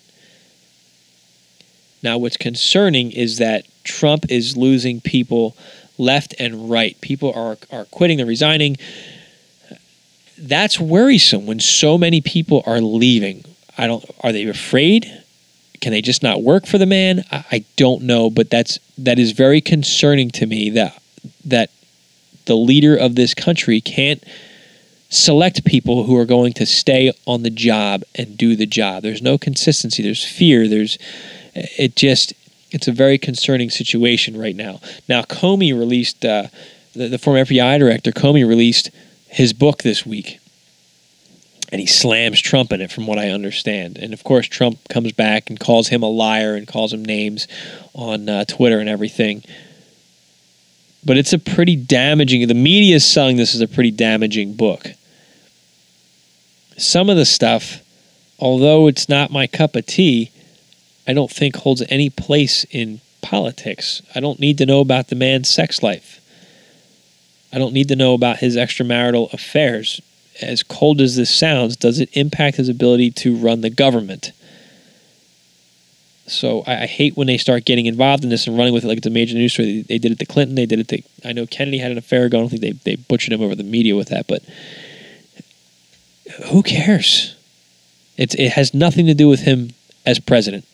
Now, what's concerning is that Trump is losing people left and right. People are, are quitting, they're resigning. That's worrisome when so many people are leaving. I don't are they afraid? Can they just not work for the man? I, I don't know, but that's that is very concerning to me that that the leader of this country can't select people who are going to stay on the job and do the job. There's no consistency. There's fear. There's it just it's a very concerning situation right now. Now Comey released uh, the, the former FBI director Comey released his book this week. And he slams Trump in it, from what I understand. And of course, Trump comes back and calls him a liar and calls him names on uh, Twitter and everything. But it's a pretty damaging. The media is selling this as a pretty damaging book. Some of the stuff, although it's not my cup of tea, I don't think holds any place in politics. I don't need to know about the man's sex life. I don't need to know about his extramarital affairs. As cold as this sounds, does it impact his ability to run the government? So I, I, hate when they start getting involved in this and running with it like it's a major news story. They, they did it to Clinton. They did it to. I know Kennedy had an affair. I don't think they they butchered him over the media with that, but who cares? It's it has nothing to do with him as president,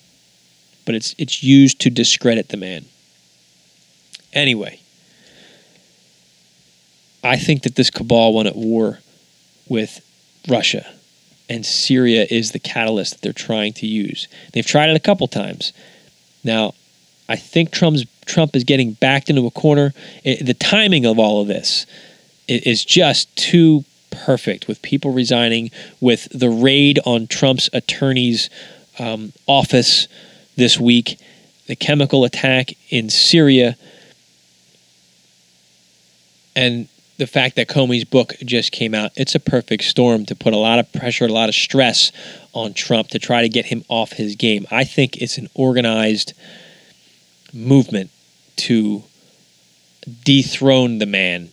but it's it's used to discredit the man. Anyway, I think that this cabal went at war with Russia, and Syria is the catalyst that they're trying to use. They've tried it a couple times. Now, I think Trump's Trump is getting backed into a corner. It, the timing of all of this is just too perfect with people resigning, with the raid on Trump's attorney's um, office this week, the chemical attack in Syria, and the fact that Comey's book just came out, it's a perfect storm to put a lot of pressure, a lot of stress on Trump to try to get him off his game. I think it's an organized movement to dethrone the man.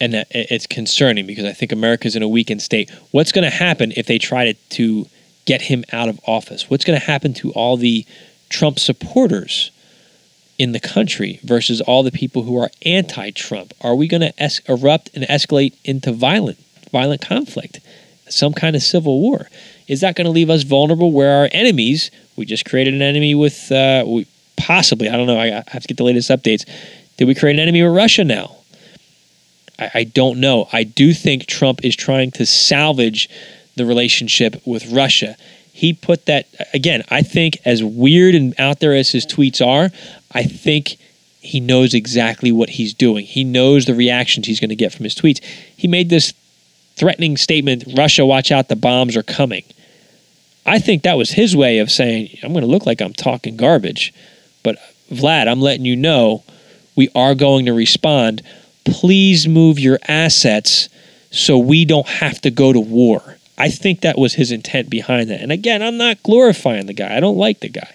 And it's concerning because I think America's in a weakened state. What's going to happen if they try to, to get him out of office? What's going to happen to all the Trump supporters? in the country versus all the people who are anti-Trump? Are we going to es- erupt and escalate into violent, violent conflict, some kind of civil war? Is that going to leave us vulnerable? Where our enemies, we just created an enemy with, uh, we, possibly, I don't know. I have to get the latest updates. Did we create an enemy with Russia now? I don't know. I do think Trump is trying to salvage the relationship with Russia he put that again. I think as weird and out there as his tweets are, I think he knows exactly what he's doing. He knows the reactions he's going to get from his tweets. He made this threatening statement Russia, watch out, the bombs are coming. I think that was his way of saying, I'm going to look like I'm talking garbage. But Vlad, I'm letting you know we are going to respond. please move your assets so we don't have to go to war. I think that was his intent behind that. And again, I'm not glorifying the guy. I don't like the guy.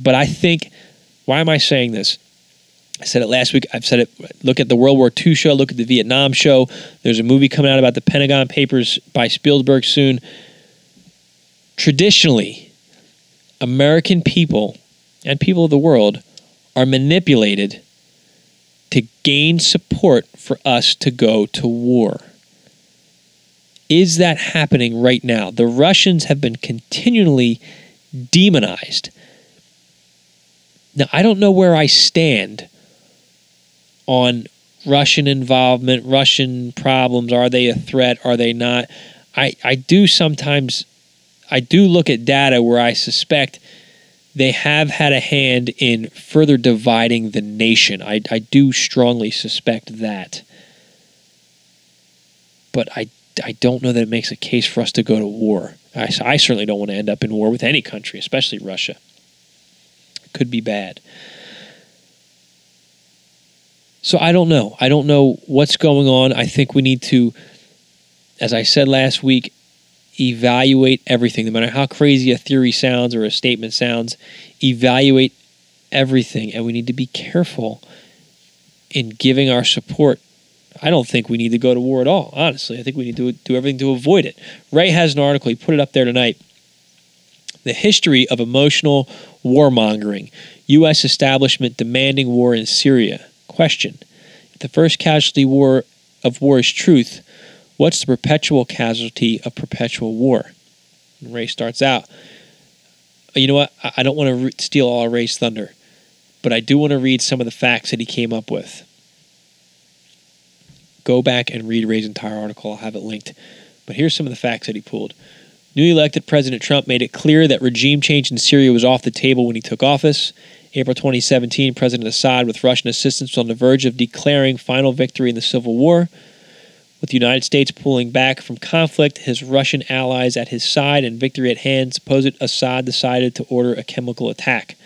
But I think, why am I saying this? I said it last week. I've said it. Look at the World War II show. Look at the Vietnam show. There's a movie coming out about the Pentagon Papers by Spielberg soon. Traditionally, American people and people of the world are manipulated to gain support for us to go to war. Is that happening right now? The Russians have been continually demonized. Now, I don't know where I stand on Russian involvement, Russian problems. Are they a threat? Are they not? I, I do sometimes, I do look at data where I suspect they have had a hand in further dividing the nation. I, I do strongly suspect that. But I, I don't know that it makes a case for us to go to war. I, I certainly don't want to end up in war with any country, especially Russia. It could be bad. So I don't know. I don't know what's going on. I think we need to, as I said last week, evaluate everything. No matter how crazy a theory sounds or a statement sounds, evaluate everything. And we need to be careful in giving our support. I don't think we need to go to war at all, honestly. I think we need to do everything to avoid it. Ray has an article, he put it up there tonight. The history of emotional warmongering, U.S. establishment demanding war in Syria. Question If the first casualty war of war is truth, What's the perpetual casualty of perpetual war? And Ray starts out. You know what? I don't want to steal all Ray's thunder, but I do want to read some of the facts that he came up with. Go back and read Ray's entire article. I'll have it linked. But here's some of the facts that he pulled. Newly elected President Trump made it clear that regime change in Syria was off the table when he took office. April 2017, President Assad, with Russian assistance, was on the verge of declaring final victory in the civil war. With the United States pulling back from conflict, his Russian allies at his side, and victory at hand, supposed Assad decided to order a chemical attack.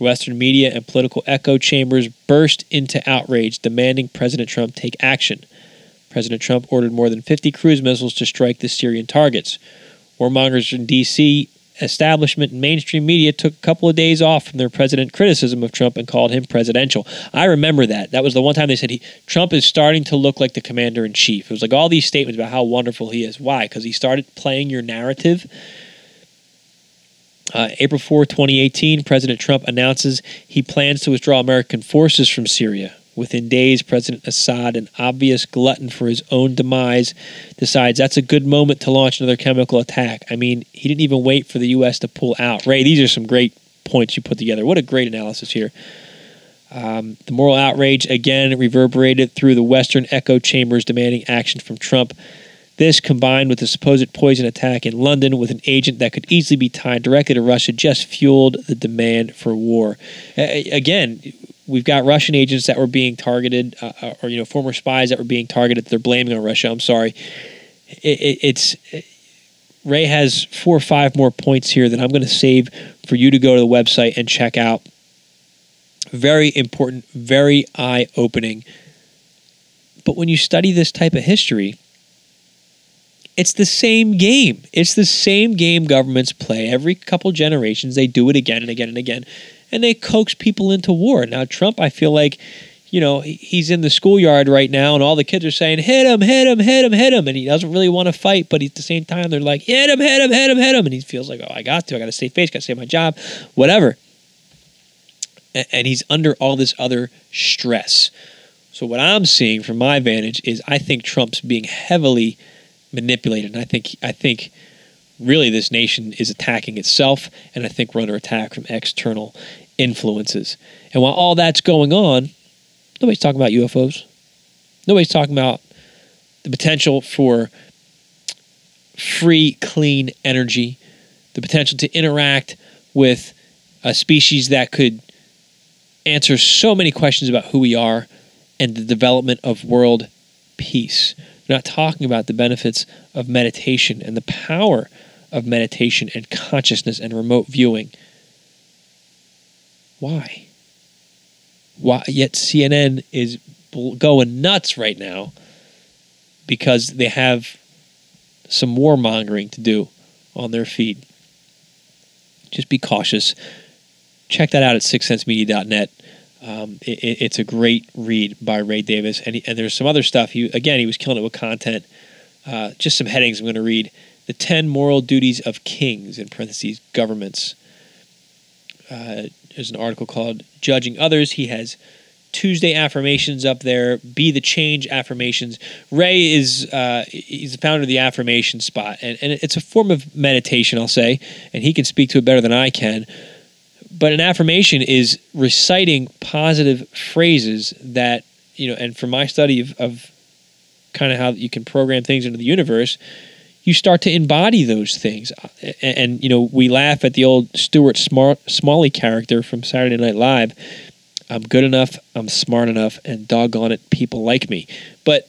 Western media and political echo chambers burst into outrage, demanding President Trump take action. President Trump ordered more than 50 cruise missiles to strike the Syrian targets. Warmongers in D.C establishment and mainstream media took a couple of days off from their president criticism of Trump and called him presidential. I remember that. That was the one time they said he Trump is starting to look like the commander in chief. It was like all these statements about how wonderful he is. Why? Because he started playing your narrative. Uh, April 4, 2018, President Trump announces he plans to withdraw American forces from Syria. Within days, President Assad, an obvious glutton for his own demise, decides that's a good moment to launch another chemical attack. I mean, he didn't even wait for the U.S. to pull out. Ray, these are some great points you put together. What a great analysis here. Um, the moral outrage again reverberated through the Western echo chambers, demanding action from Trump. This, combined with the supposed poison attack in London with an agent that could easily be tied directly to Russia, just fueled the demand for war. Again, we've got Russian agents that were being targeted, uh, uh, or you know, former spies that were being targeted. They're blaming on Russia. I'm sorry. It, it, it's it, Ray has four or five more points here that I'm going to save for you to go to the website and check out. Very important, very eye opening. But when you study this type of history, it's the same game. It's the same game governments play every couple generations. They do it again and again and again and they coax people into war. Now, Trump, I feel like, you know, he's in the schoolyard right now, and all the kids are saying, hit him, hit him, hit him, hit him. And he doesn't really want to fight, but at the same time, they're like, hit him, hit him, hit him, hit him. And he feels like, oh, I got to. I got to stay face, got to save my job, whatever. And he's under all this other stress. So, what I'm seeing from my vantage is I think Trump's being heavily manipulated. And I think, I think, really this nation is attacking itself, and I think we're under attack from external influences. And while all that's going on, nobody's talking about UFOs. Nobody's talking about the potential for free, clean energy, the potential to interact with a species that could answer so many questions about who we are and the development of world peace. We're not talking about the benefits of meditation and the power of meditation and consciousness and remote viewing. Why? Why, yet CNN is going nuts right now because they have some warmongering to do on their feed. Just be cautious. Check that out at sixthsensemedia.net. Um, it, it's a great read by Ray Davis, and he, and there's some other stuff. He again, he was killing it with content. Uh, just some headings I'm going to read: the ten moral duties of kings in parentheses governments. Uh, there's an article called "Judging Others." He has Tuesday affirmations up there. Be the change affirmations. Ray is uh, he's the founder of the affirmation spot, and, and it's a form of meditation, I'll say, and he can speak to it better than I can but an affirmation is reciting positive phrases that you know and from my study of, of kind of how you can program things into the universe you start to embody those things. Uh, and, and you know we laugh at the old stuart smart smalley character from saturday night live i'm good enough i'm smart enough and doggone it people like me. But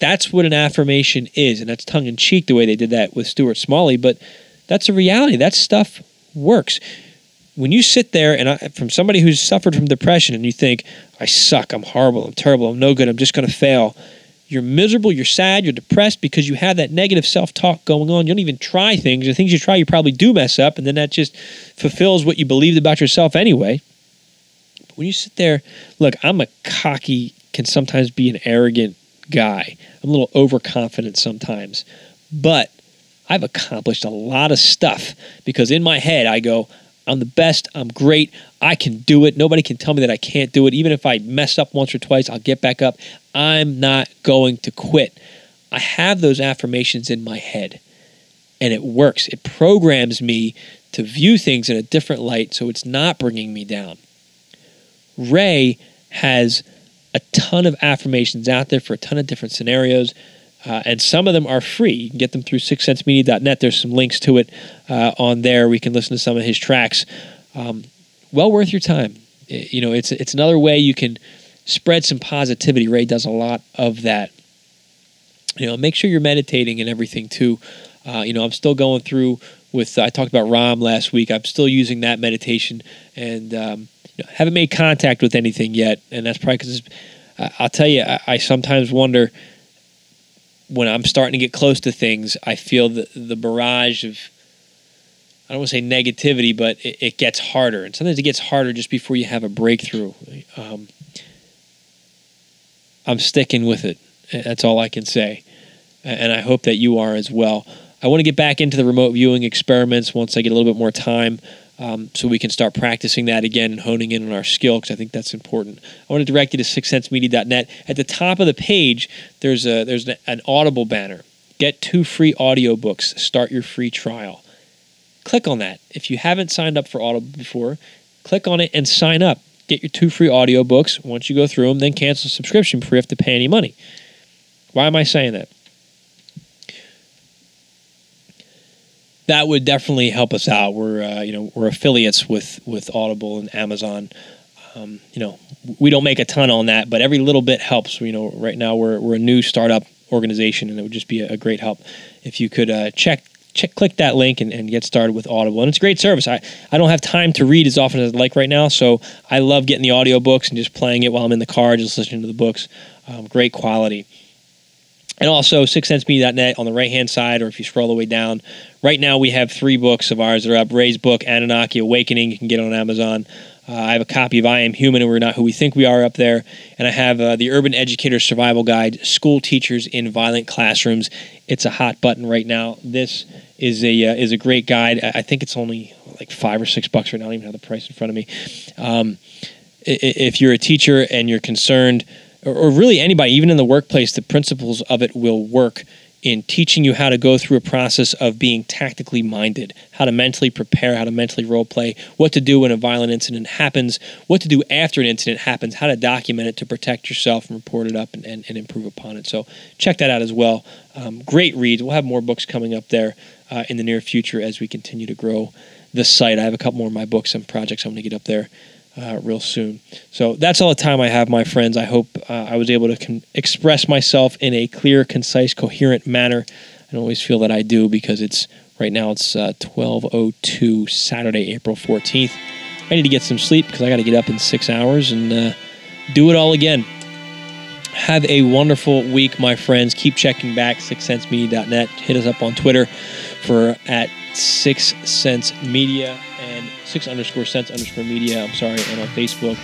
that's what an affirmation is and that's tongue-in-cheek the way they did that with stuart smalley but that's a reality. That stuff works when you sit there and I, from somebody who's suffered from depression and you think, I suck, I'm horrible, I'm terrible, I'm no good, I'm just going to fail. You're miserable, you're sad, you're depressed because you have that negative self talk going on. You don't even try things. The things you try, you probably do mess up, and then that just fulfills what you believed about yourself anyway. But when you sit there, look, I'm a cocky, can sometimes be an arrogant guy. I'm a little overconfident sometimes. But I've accomplished a lot of stuff because in my head I go, I'm the best. I'm great. I can do it. Nobody can tell me that I can't do it. Even if I mess up once or twice, I'll get back up. I'm not going to quit. I have those affirmations in my head and it works. It programs me to view things in a different light so it's not bringing me down. Ray has a ton of affirmations out there for a ton of different scenarios. Uh, and some of them are free. You can get them through sixthsensemedia.net. There's some links to it uh, on there. We can listen to some of his tracks. Um, well worth your time. It, you know, it's it's another way you can spread some positivity. Ray does a lot of that. You know, make sure you're meditating and everything too. Uh, you know, I'm still going through with. I talked about Ram last week. I'm still using that meditation and um, you know, haven't made contact with anything yet. And that's probably because I'll tell you, I, I sometimes wonder when I'm starting to get close to things, I feel the the barrage of I don't want to say negativity, but it, it, gets harder, and sometimes it gets harder just before you have a breakthrough. Um, I'm sticking with it. That's all I can say, and I hope that you are as well. I want to get back into the remote viewing experiments once I get a little bit more time um, so we can start practicing that again honing in on our skill because I think that's important. I want to direct you to sixthsensemedia.net. At the top of the page, there's a there's an Audible banner. Get two free audiobooks. Start your free trial. Click on that. If you haven't signed up for Audible before, click on it and sign up. Get your two free audiobooks. Once you go through them, then cancel the subscription before you have to pay any money. Why am I saying that? That would definitely help us out. We're uh, you know we're affiliates with with Audible and Amazon. Um, you know we don't make a ton on that, but every little bit helps. You know right now we're we're a new startup organization, and it would just be a, great help if you could uh, check. Check, click that link and, and get started with Audible. And it's a great service. I, I don't have time to read as often as I'd like right now, so I love getting the audiobooks and just playing it while I'm in the car, just listening to the books. Um, great quality. And also, sixthsensemedia.net on the right hand side, or if you scroll all the way down, right now we have three books of ours that are up. Ray's book, Anunnaki Awakening, you can get on Amazon. Uh, I have a copy of I Am Human and We're Not Who We Think We Are up there. And I have uh, the Urban Educator Survival Guide, School Teachers in Violent Classrooms. It's a hot button right now. This is a uh, is a great guide. I think it's only like five or six bucks right now. I don't even have the price in front of me. Um, if you're a teacher and you're concerned or, or really anybody, even in the workplace, the principles of it will work in teaching you how to go through a process of being tactically minded, how to mentally prepare, how to mentally role play, what to do when a violent incident happens, what to do after an incident happens, how to document it to protect yourself and report it up and, and, and improve upon it. So check that out as well. Um, great reads. We'll have more books coming up there uh, in the near future as we continue to grow the site. I have a couple more of my books and projects I'm going to get up there uh, real soon. So that's all the time I have, my friends. I hope uh, I was able to con- express myself in a clear, concise, coherent manner. I don't always feel that I do because it's right now it's uh, 12:02 Saturday, April 14th. I need to get some sleep because I got to get up in six hours and uh, do it all again. Have a wonderful week, my friends. Keep checking back, sixthsensemedia.net. Hit us up on Twitter for at Sixth Sense Media and six underscore cents underscore media. I'm sorry, and on Facebook,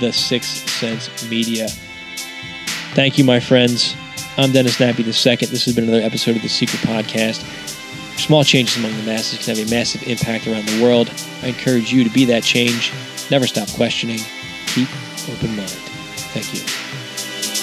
the Sixth Sense Media. Thank you, my friends. I'm Dennis Nappy II. This has been another episode of the Secret Podcast. Small changes among the masses can have a massive impact around the world. I encourage you to be that change. Never stop questioning. Keep open mind.